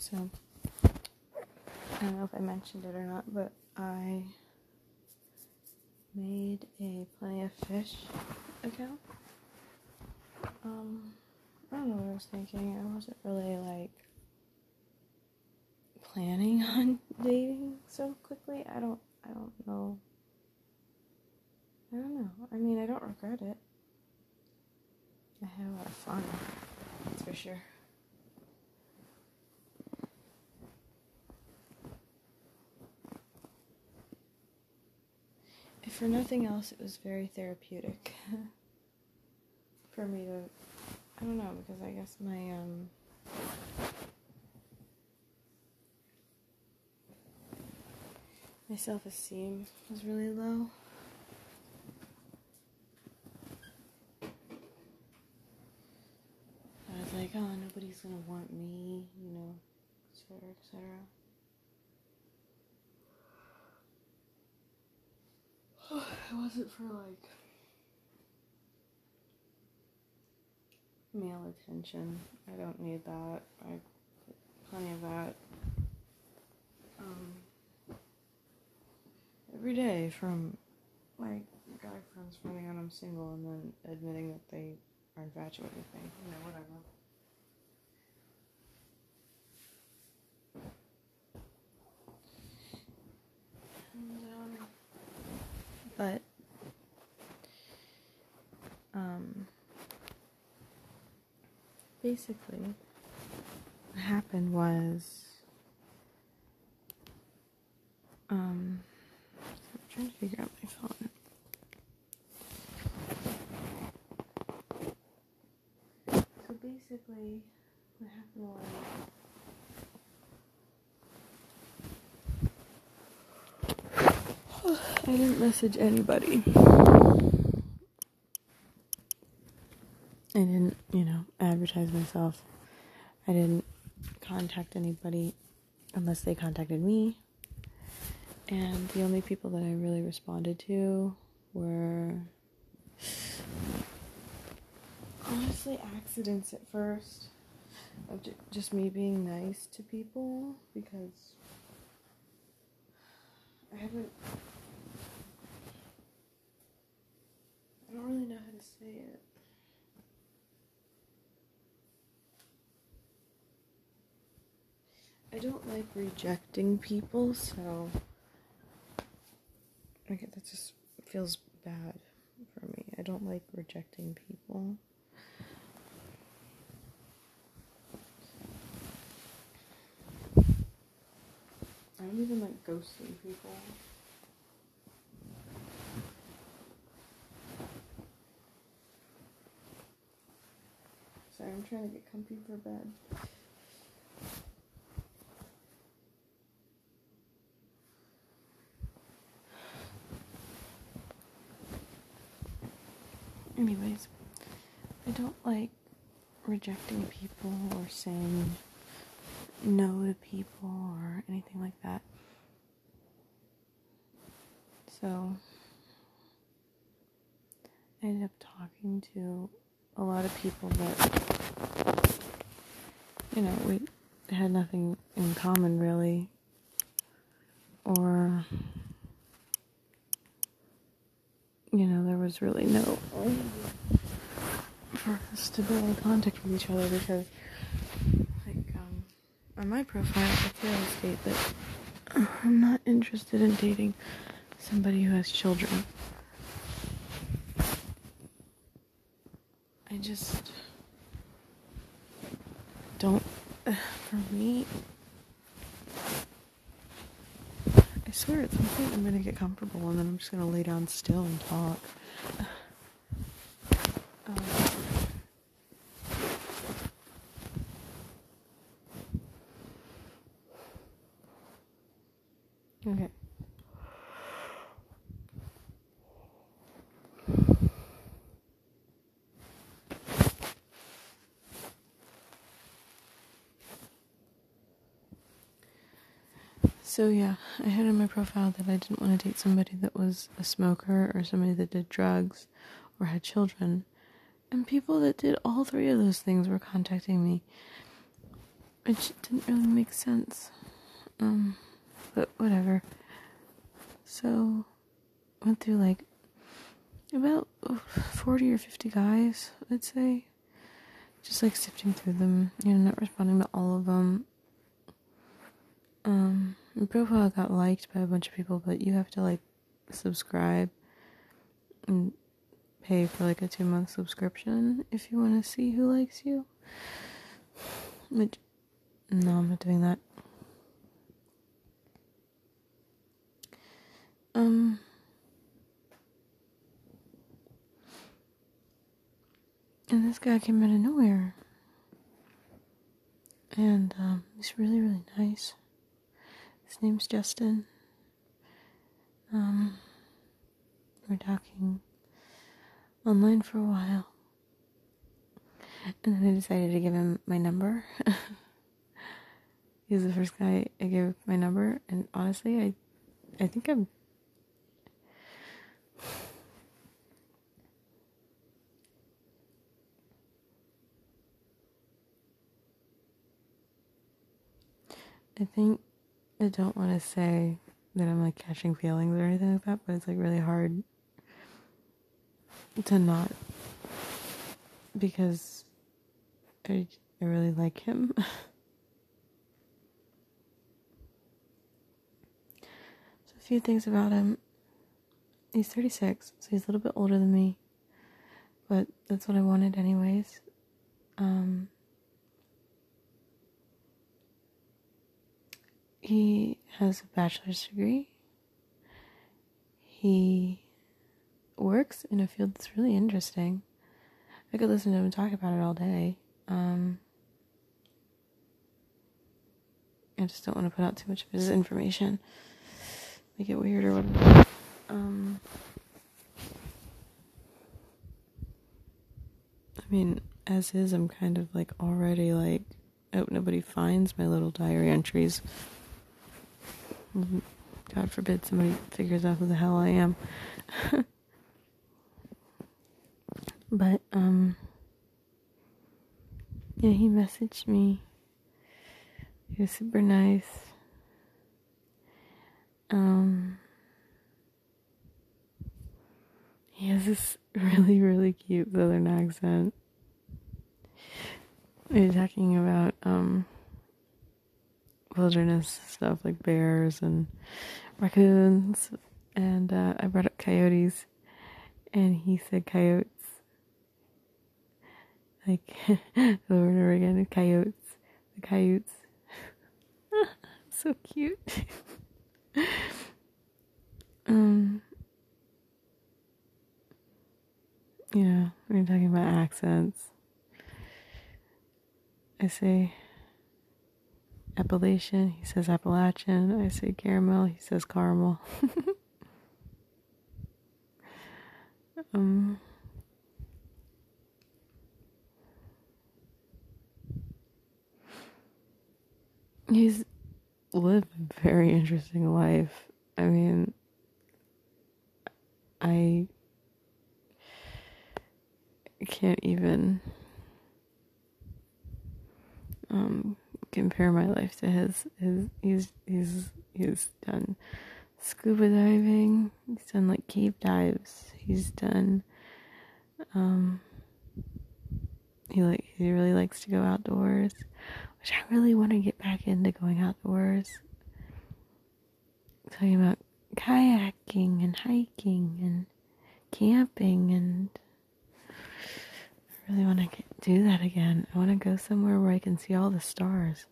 So, I don't know if I mentioned it or not, but I made a Plenty of Fish account. Um, I don't know what I was thinking. I wasn't really like planning on dating so quickly. I don't I don't know. I don't know. I mean, I don't regret it. I had a lot of fun. That's for sure. If for nothing else, it was very therapeutic for me to. I don't know because I guess my um. My self esteem was really low. I was like, oh, nobody's gonna want me, you know, etc., etc. It wasn't for like male attention. I don't need that. I plenty of that. Um, every day from my guy friends finding out I'm single and then admitting that they are infatuated with me. You know, whatever. And, um, but um, basically, what happened was um, I'm trying to figure out my phone. So basically, what happened was. I didn't message anybody. I didn't, you know, advertise myself. I didn't contact anybody unless they contacted me. And the only people that I really responded to were honestly accidents at first of just me being nice to people because I haven't I don't really know how to say it. I don't like rejecting people, so okay, that just feels bad for me. I don't like rejecting people. I don't even like ghosting people. Sorry, I'm trying to get comfy for bed. Anyways, I don't like rejecting people or saying no to people or anything like that. So I ended up talking to a lot of people that, you know, we had nothing in common really. Or, you know, there was really no for us to in contact with each other because, like, um, on my profile, I clearly state that I'm not interested in dating somebody who has children. I just don't. Uh, for me, I swear at some point I'm gonna get comfortable and then I'm just gonna lay down still and talk. Um, okay. So yeah, I had in my profile that I didn't want to date somebody that was a smoker or somebody that did drugs or had children. And people that did all three of those things were contacting me. just didn't really make sense. Um, but whatever. So, went through like about 40 or 50 guys, I'd say. Just like sifting through them, you know, not responding to all of them. Um, my profile got liked by a bunch of people, but you have to like subscribe and pay for like a two month subscription if you want to see who likes you. Which, no, I'm not doing that. Um, and this guy came out of nowhere. And um, he's really, really nice. His name's Justin. Um, we're talking online for a while. And then I decided to give him my number. He's the first guy I gave my number, and honestly, I, I think I'm. I think I don't want to say that I'm like catching feelings or anything like that, but it's like really hard to not because I, I really like him. so a few things about him. He's 36, so he's a little bit older than me. But that's what I wanted anyways. Um He has a bachelor's degree. He works in a field that's really interesting. I could listen to him talk about it all day. Um, I just don't want to put out too much of his information, make it weird or whatever. Um, I mean, as is, I'm kind of like already like, I hope nobody finds my little diary entries. God forbid somebody figures out who the hell I am. but, um, yeah, he messaged me. He was super nice. Um, he has this really, really cute southern accent. We were talking about, um, wilderness stuff like bears and raccoons, and uh, I brought up coyotes, and he said coyotes. Like over and over again, coyotes, the coyotes. so cute. um, yeah, we're talking about accents. I say Appalachian, he says Appalachian. I say caramel, he says caramel. um, he's lived a very interesting life. I mean, I can't even um compare my life to his. His he's he's he's done scuba diving. He's done like cave dives. He's done. Um, he like he really likes to go outdoors, which I really want to get back into going outdoors. Talking about kayaking and hiking and camping and really want to do that again. I want to go somewhere where I can see all the stars.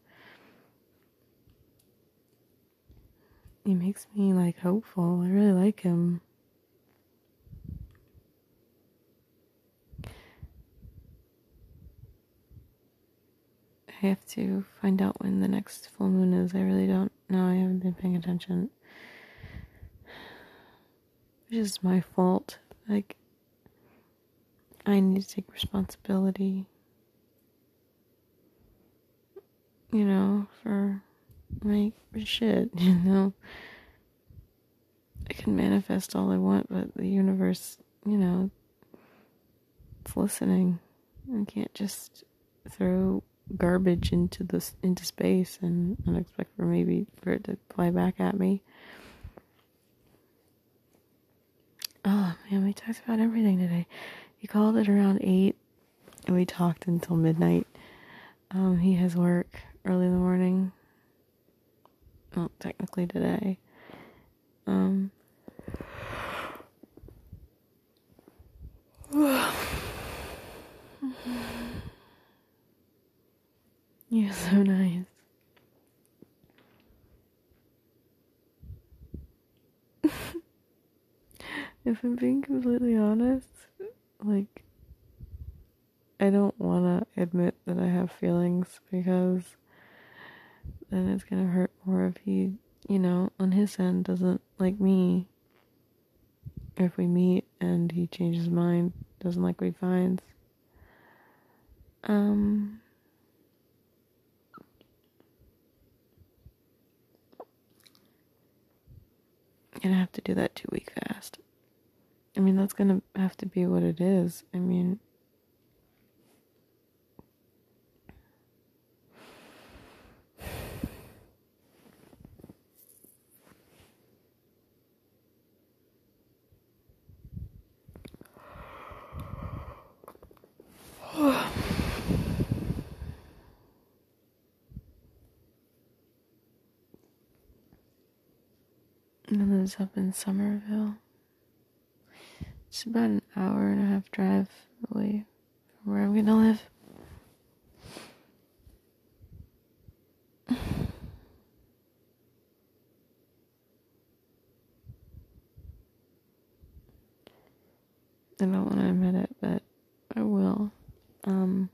He makes me like hopeful. I really like him. I have to find out when the next full moon is. I really don't know. I haven't been paying attention. Which is my fault. Like, I need to take responsibility, you know, for my shit, you know. I can manifest all I want, but the universe, you know, it's listening. I can't just throw garbage into this into space and, and expect for maybe for it to fly back at me. Oh man, we talked about everything today. He called it around eight, and we talked until midnight. Um, he has work early in the morning. Well, technically today. Um. You're so nice. if I'm being completely honest, like, I don't want to admit that I have feelings because then it's gonna hurt more if he, you know, on his end doesn't like me. If we meet and he changes his mind, doesn't like what he finds. Um, gonna have to do that two week fast. I mean, that's gonna have to be what it is. I mean, and lives up in Somerville. It's about an hour and a half drive away from where I'm gonna live. I don't want to admit it, but I will. Um,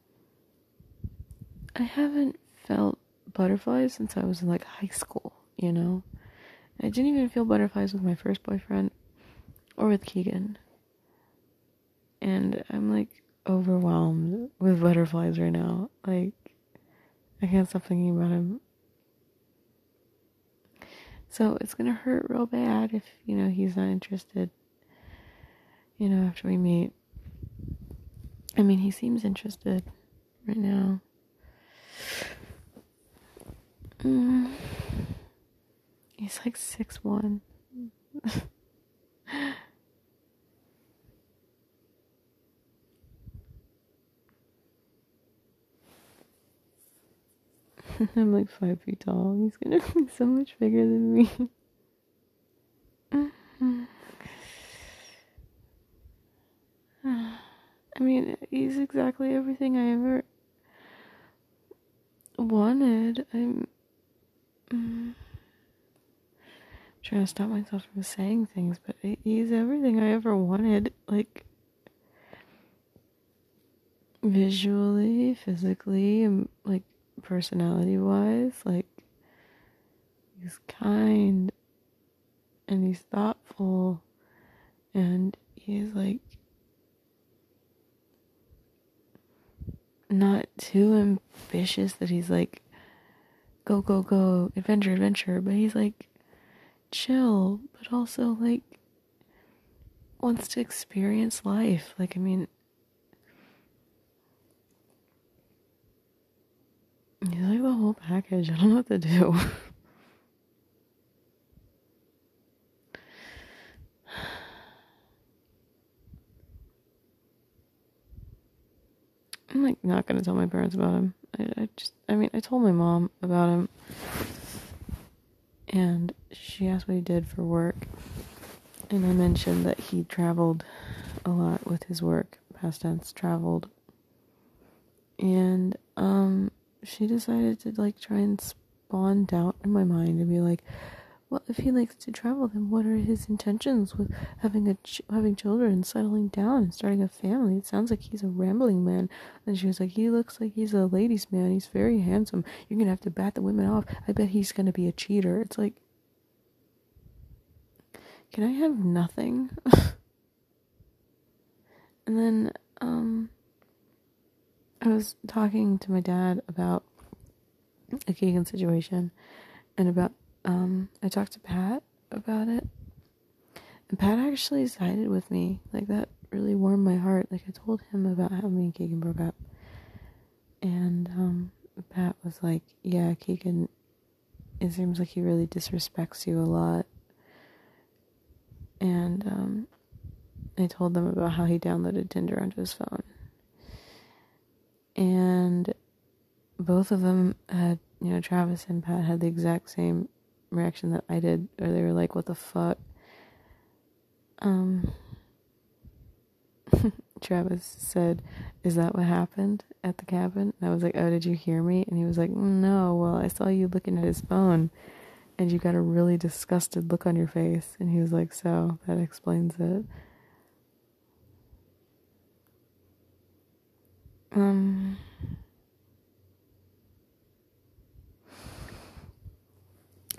I haven't felt butterflies since I was in like high school, you know? I didn't even feel butterflies with my first boyfriend or with Keegan. And I'm like overwhelmed with butterflies right now. Like, I can't stop thinking about him. So it's gonna hurt real bad if, you know, he's not interested, you know, after we meet. I mean, he seems interested right now. Mm. He's like six one. I'm like five feet tall. He's gonna be so much bigger than me. I mean, he's exactly everything I ever wanted. I'm. Mm, trying to stop myself from saying things, but he's everything I ever wanted. Like, visually, physically, like personality wise. Like, he's kind and he's thoughtful and he's like not too ambitious that he's like go go go adventure adventure but he's like chill but also like wants to experience life like i mean he's like the whole package. I don't know what to do. I'm like not gonna tell my parents about him. I, I just, I mean, I told my mom about him, and she asked what he did for work, and I mentioned that he traveled a lot with his work, past tense, traveled, and um, she decided to like try and spawn doubt in my mind and be like, well, if he likes to travel, then what are his intentions with having a ch- having children, settling down, and starting a family? It sounds like he's a rambling man. And she was like, he looks like he's a ladies' man. He's very handsome. You're gonna have to bat the women off. I bet he's gonna be a cheater. It's like, can I have nothing? and then, um, I was talking to my dad about a Keegan situation and about um, I talked to Pat about it, and Pat actually sided with me. Like that really warmed my heart. Like I told him about how me and Keegan broke up, and um, Pat was like, Yeah, Keegan, it seems like he really disrespects you a lot. And um, I told them about how he downloaded Tinder onto his phone. And both of them had, you know, Travis and Pat had the exact same reaction that I did, or they were like, What the fuck? Um, Travis said, Is that what happened at the cabin? And I was like, Oh, did you hear me? And he was like, No, well, I saw you looking at his phone and you got a really disgusted look on your face. And he was like, So that explains it. Um,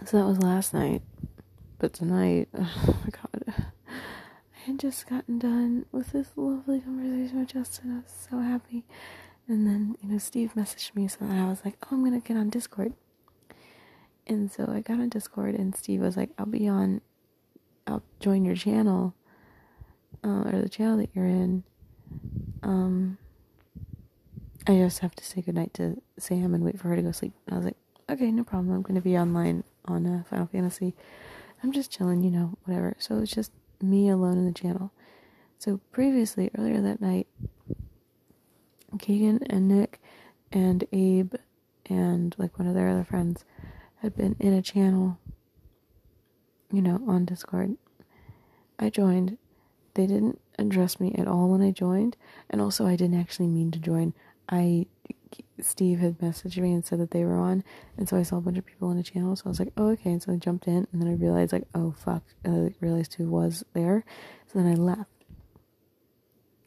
so that was last night. But tonight, oh my god. I had just gotten done with this lovely conversation with Justin. I was so happy. And then, you know, Steve messaged me, so I was like, oh, I'm to get on Discord. And so I got on Discord, and Steve was like, I'll be on, I'll join your channel, uh, or the channel that you're in. Um, I just have to say goodnight to Sam and wait for her to go sleep. And I was like, okay, no problem. I'm going to be online on uh, Final Fantasy. I'm just chilling, you know, whatever. So it's just me alone in the channel. So previously, earlier that night, Keegan and Nick and Abe and like one of their other friends had been in a channel, you know, on Discord. I joined. They didn't address me at all when I joined, and also I didn't actually mean to join. I Steve had messaged me and said that they were on, and so I saw a bunch of people in the channel. So I was like, "Oh, okay." And so I jumped in, and then I realized, like, "Oh, fuck!" And I realized who was there. So then I left,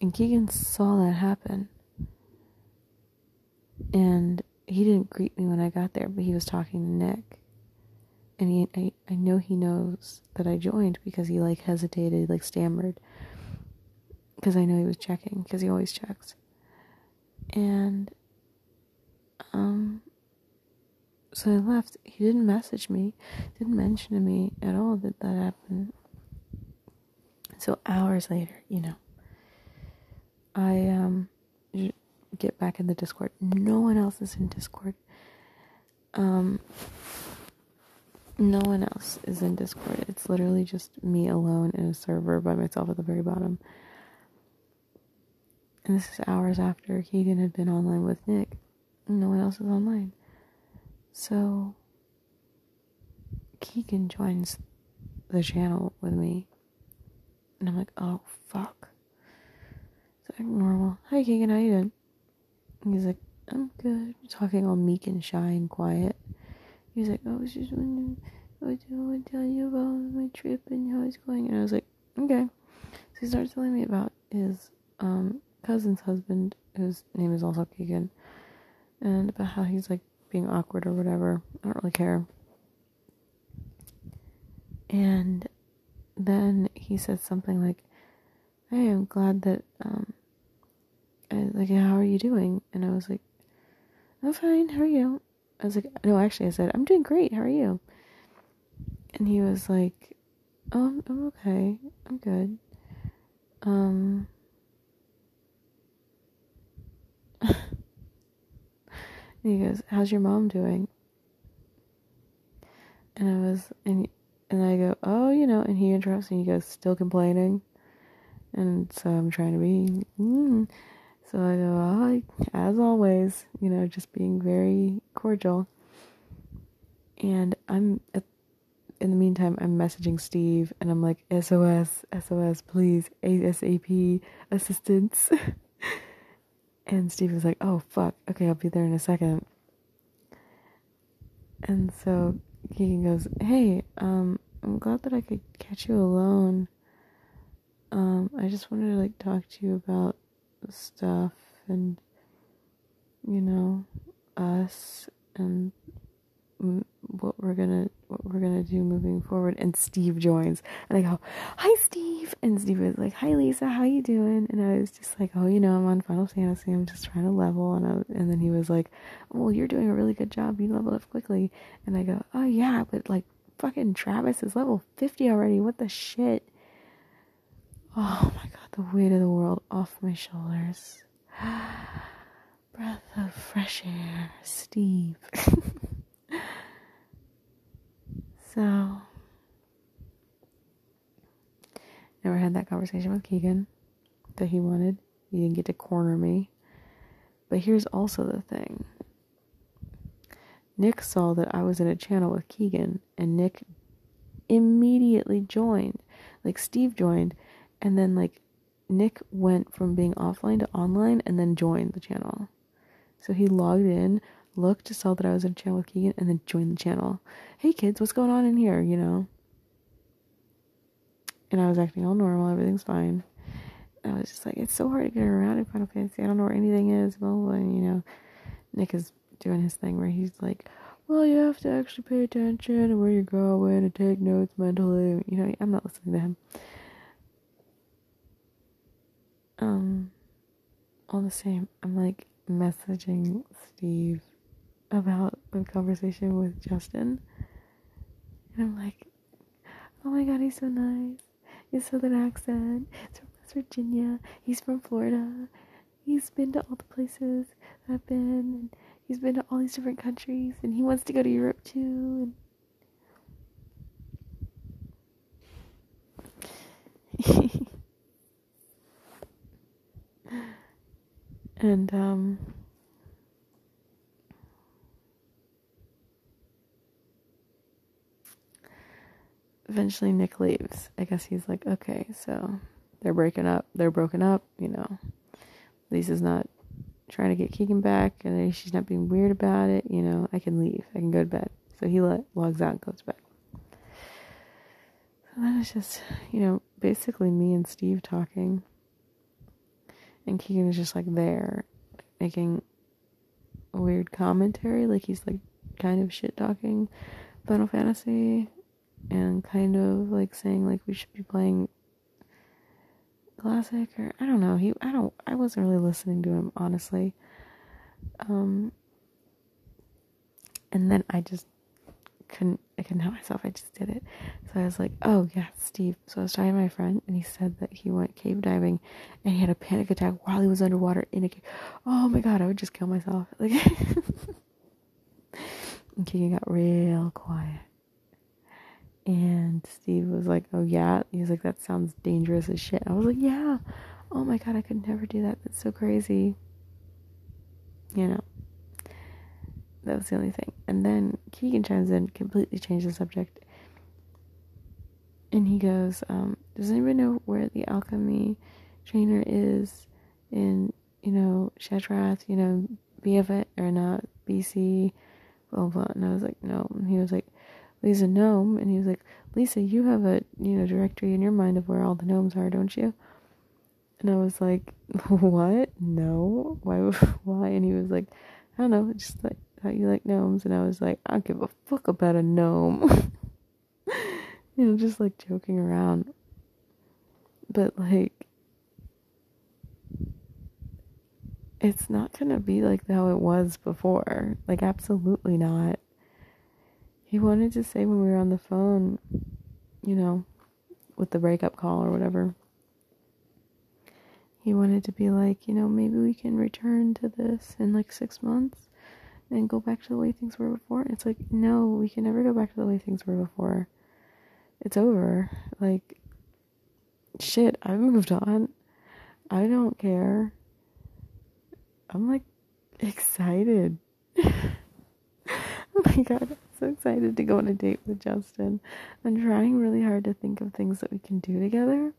and Keegan saw that happen, and he didn't greet me when I got there, but he was talking to Nick, and he, I, I know he knows that I joined because he like hesitated, like stammered, because I know he was checking, because he always checks, and um, so I left. He didn't message me, didn't mention to me at all that that happened. So hours later, you know, I um get back in the Discord. No one else is in Discord. Um, no one else is in Discord. It's literally just me alone in a server by myself at the very bottom. And this is hours after Keegan had been online with Nick no one else is online. So Keegan joins the channel with me. And I'm like, oh fuck. It's like normal. Hi Keegan, how you doing? And he's like, I'm good. Talking all meek and shy and quiet. He's like, I was just wondering what I want to tell you about my trip and how it's going. And I was like, okay. So he starts telling me about his um, cousin's husband, whose name is also Keegan and about how he's like being awkward or whatever. I don't really care. And then he said something like, "Hey, I'm glad that um, I, like how are you doing?" And I was like, "I'm fine. How are you?" I was like, "No, actually, I said I'm doing great. How are you?" And he was like, "Oh, I'm, I'm okay. I'm good." Um. And he goes, "How's your mom doing?" And I was, and and I go, "Oh, you know." And he interrupts and he goes, "Still complaining?" And so I'm trying to be, mm. so I go, "Oh, as always," you know, just being very cordial. And I'm in the meantime, I'm messaging Steve, and I'm like, "SOS, SOS, please, ASAP assistance." And Steve was like, oh, fuck. Okay, I'll be there in a second. And so Keegan goes, hey, um, I'm glad that I could catch you alone. Um, I just wanted to, like, talk to you about stuff and, you know, us and what we're gonna what we're gonna do moving forward and steve joins and i go hi steve and steve was like hi lisa how you doing? And i was just like oh you know i'm on final fantasy i'm just trying to level and I, and then he was like well you're doing a really good job you leveled up quickly and i go oh yeah but like fucking travis is level 50 already what the shit? Oh my god the weight of the world off my shoulders. Breath of fresh air, Steve. so, never had that conversation with Keegan that he wanted. He didn't get to corner me. But here's also the thing Nick saw that I was in a channel with Keegan, and Nick immediately joined. Like, Steve joined, and then, like, Nick went from being offline to online and then joined the channel. So he logged in, looked, to saw that I was in a channel with Keegan, and then joined the channel. Hey kids, what's going on in here? You know? And I was acting all normal, everything's fine. I was just like, it's so hard to get around in Final Fantasy. I don't know where anything is. Blah, blah. And, you know, Nick is doing his thing where he's like, well, you have to actually pay attention to where you're going and take notes mentally. You know, I'm not listening to him. Um, all the same, I'm like messaging Steve about the conversation with Justin. And I'm like, oh my god, he's so nice. His southern accent. He's from West Virginia. He's from Florida. He's been to all the places I've been. And he's been to all these different countries. And he wants to go to Europe too. And and um eventually Nick leaves. I guess he's like, okay, so they're breaking up. They're broken up, you know. Lisa's not trying to get Keegan back, and she's not being weird about it. You know, I can leave. I can go to bed. So he let, logs out and goes to bed. So it's just, you know, basically me and Steve talking. And Keegan is just like there, making a weird commentary. Like he's like kind of shit talking Final Fantasy and kind of like saying like we should be playing classic or I don't know. He I don't I wasn't really listening to him honestly. Um and then I just couldn't I couldn't help myself. I just did it. So I was like, "Oh yeah, Steve." So I was talking to my friend, and he said that he went cave diving, and he had a panic attack while he was underwater in a cave. Oh my god, I would just kill myself. Like, and Keegan got real quiet. And Steve was like, "Oh yeah," he was like, "That sounds dangerous as shit." I was like, "Yeah." Oh my god, I could never do that. That's so crazy. You know. That was the only thing. And then Keegan chimes in, completely changed the subject. And he goes, um, Does anybody know where the alchemy trainer is in, you know, Shattrath, you know, BF it or not, BC, blah, blah. And I was like, No. And he was like, Lisa, gnome. And he was like, Lisa, you have a, you know, directory in your mind of where all the gnomes are, don't you? And I was like, What? No. Why? Why? And he was like, I don't know, just like how you like gnomes, and I was like, I don't give a fuck about a gnome. you know, just like joking around. But like, it's not gonna be like how it was before. Like, absolutely not. He wanted to say when we were on the phone, you know, with the breakup call or whatever. He wanted to be like, you know, maybe we can return to this in like six months and go back to the way things were before. It's like, no, we can never go back to the way things were before. It's over. Like, shit, I've moved on. I don't care. I'm like excited. oh my god, so excited to go on a date with Justin. I'm trying really hard to think of things that we can do together.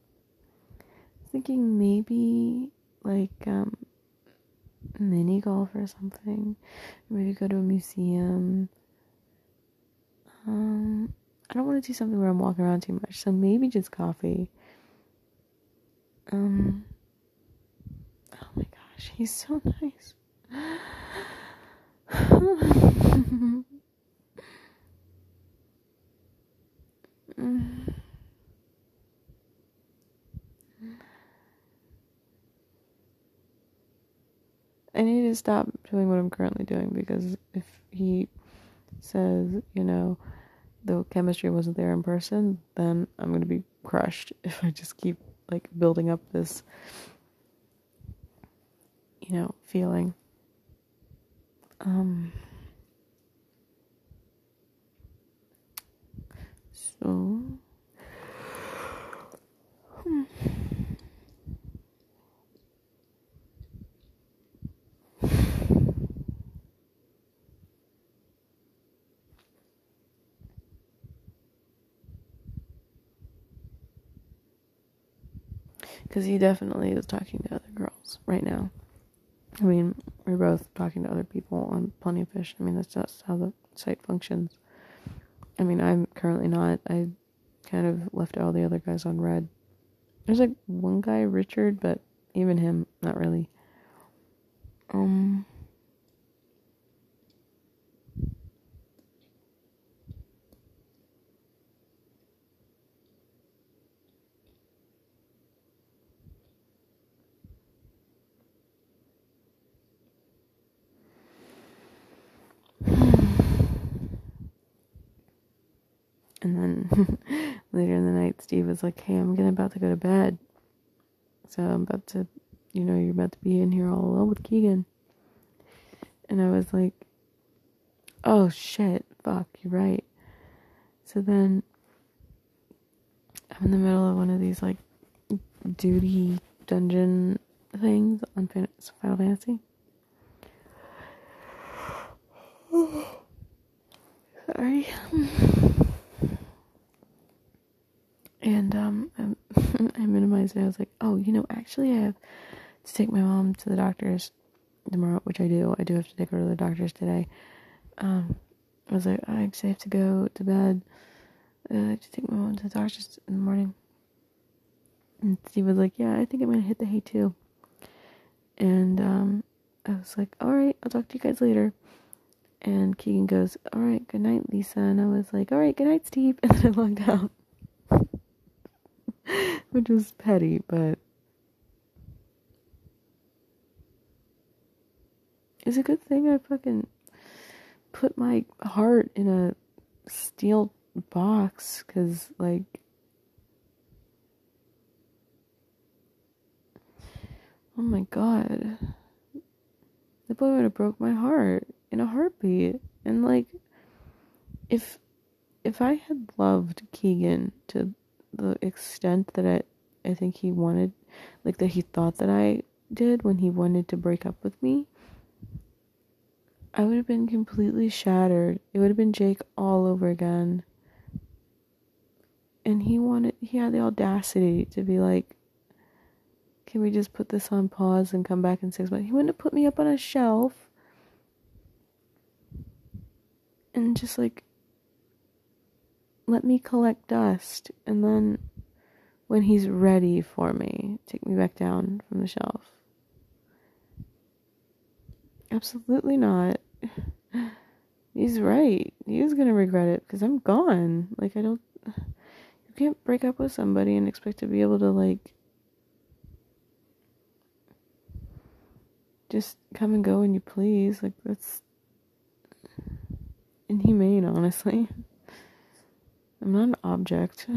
Thinking maybe like um mini golf or something. Maybe go to a museum. Um, I don't want to do something where I'm walking around too much, so maybe just coffee. Um, oh my gosh, he's so nice. I need to stop doing what I'm currently doing because if he says, you know, the chemistry wasn't there in person, then I'm going to be crushed if I just keep like building up this, you know, feeling. Um, so, hmm. Because he definitely is talking to other girls right now. I mean, we're both talking to other people on Plenty of Fish. I mean, that's just how the site functions. I mean, I'm currently not. I kind of left all the other guys on read. There's like one guy, Richard, but even him, not really. Um. And then later in the night, Steve was like, Hey, I'm getting about to go to bed. So I'm about to, you know, you're about to be in here all alone with Keegan. And I was like, Oh shit, fuck, you're right. So then I'm in the middle of one of these like duty dungeon things on Final Fantasy. Sorry. And um, I minimized it. I was like, oh, you know, actually, I have to take my mom to the doctor's tomorrow, which I do. I do have to take her to the doctor's today. Um, I was like, I actually have to go to bed. Uh, I have to take my mom to the doctor's in the morning. And Steve was like, yeah, I think I'm going to hit the hay too. And um, I was like, all right, I'll talk to you guys later. And Keegan goes, all right, good night, Lisa. And I was like, all right, good night, Steve. And then I logged out. which was petty, but it's a good thing I fucking put my heart in a steel box because, like, oh my god, the boy would have broke my heart in a heartbeat, and like, if if I had loved Keegan to the extent that I, I think he wanted, like that he thought that I did when he wanted to break up with me, I would have been completely shattered. It would have been Jake all over again. And he wanted, he had the audacity to be like, can we just put this on pause and come back in six months? He wouldn't have put me up on a shelf and just like let me collect dust and then when he's ready for me, take me back down from the shelf. Absolutely not. He's right. He's to regret it because I'm gone. Like, I don't. You can't break up with somebody and expect to be able to, like, just come and go when you please. Like, that's inhumane, honestly. I'm not an object.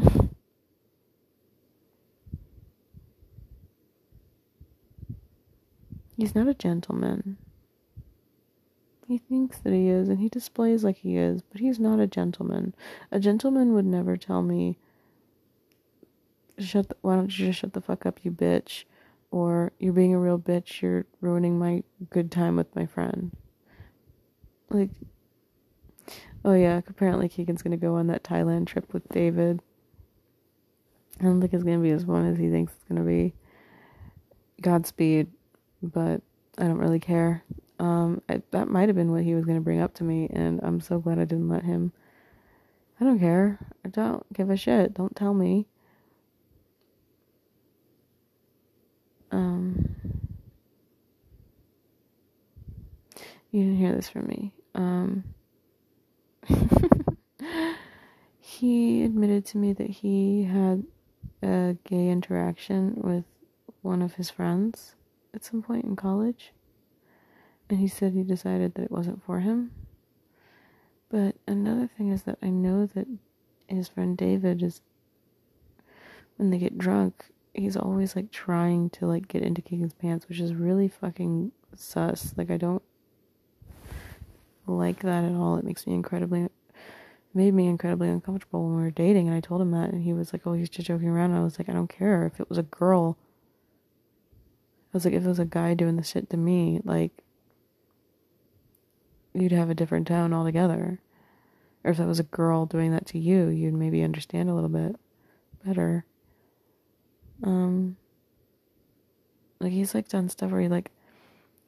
He's not a gentleman. He thinks that he is, and he displays like he is, but he's not a gentleman. A gentleman would never tell me, "Shut! The, why don't you just shut the fuck up, you bitch?" Or "You're being a real bitch. You're ruining my good time with my friend." Like, Oh yeah, apparently Keegan's gonna go on that Thailand trip with David. I don't think it's gonna be as fun as he thinks it's gonna be. Godspeed, but I don't really care. Um, I, that might have been what he was gonna bring up to me, and I'm so glad I didn't let him. I don't care. I don't give a shit. Don't tell me. Um, you didn't hear this from me. Um, he admitted to me that he had a gay interaction with one of his friends at some point in college. And he said he decided that it wasn't for him. But another thing is that I know that his friend David is, when they get drunk, he's always like trying to like get into Keegan's pants, which is really fucking sus. Like, I don't like that at all. It makes me incredibly made me incredibly uncomfortable when we were dating and I told him that and he was like, Oh, he's just joking around and I was like, I don't care. If it was a girl I was like, if it was a guy doing the shit to me, like you'd have a different tone altogether. Or if it was a girl doing that to you, you'd maybe understand a little bit better. Um like he's like done stuff where he like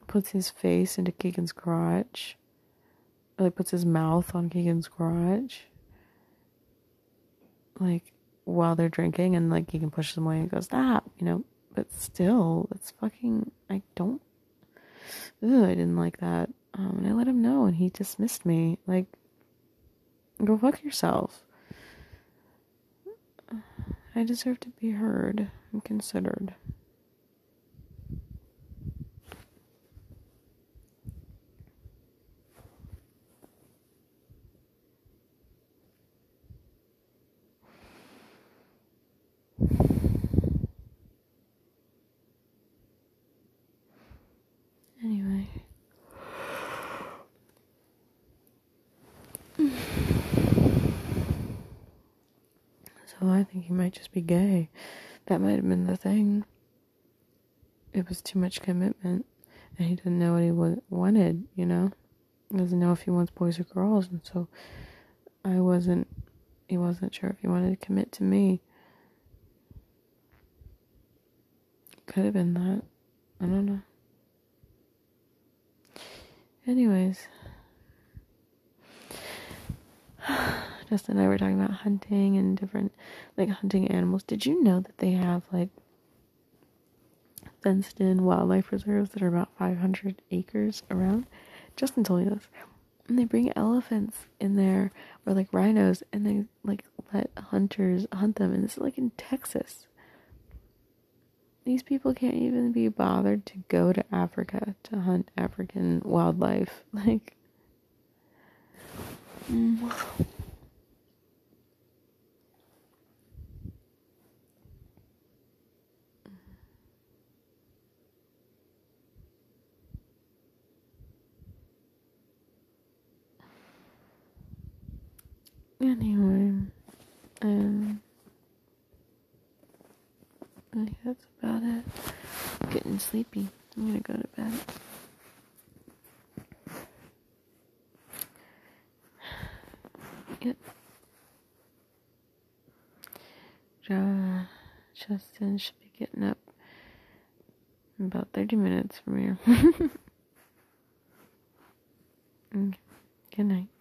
puts his face into Keegan's crotch. Like puts his mouth on Keegan's crotch. Like while they're drinking and like he can push them away and goes, Stop, you know. But still, it's fucking I don't Ugh, I didn't like that. Um, and I let him know and he dismissed me. Like go fuck yourself. I deserve to be heard and considered. Anyway. So I think he might just be gay. That might have been the thing. It was too much commitment, and he didn't know what he wanted, you know? He doesn't know if he wants boys or girls, and so I wasn't, he wasn't sure if he wanted to commit to me. Could have been that. I don't know. Anyways, Justin and I were talking about hunting and different, like hunting animals. Did you know that they have like fenced in wildlife reserves that are about 500 acres around? Justin told me this. And they bring elephants in there or like rhinos and they like let hunters hunt them. And this is like in Texas. These people can't even be bothered to go to Africa to hunt African wildlife. Like, mm. Anyway, um, I think that's about it. I'm getting sleepy. I'm gonna go to bed. Yep. Justin should be getting up in about 30 minutes from here. Good night.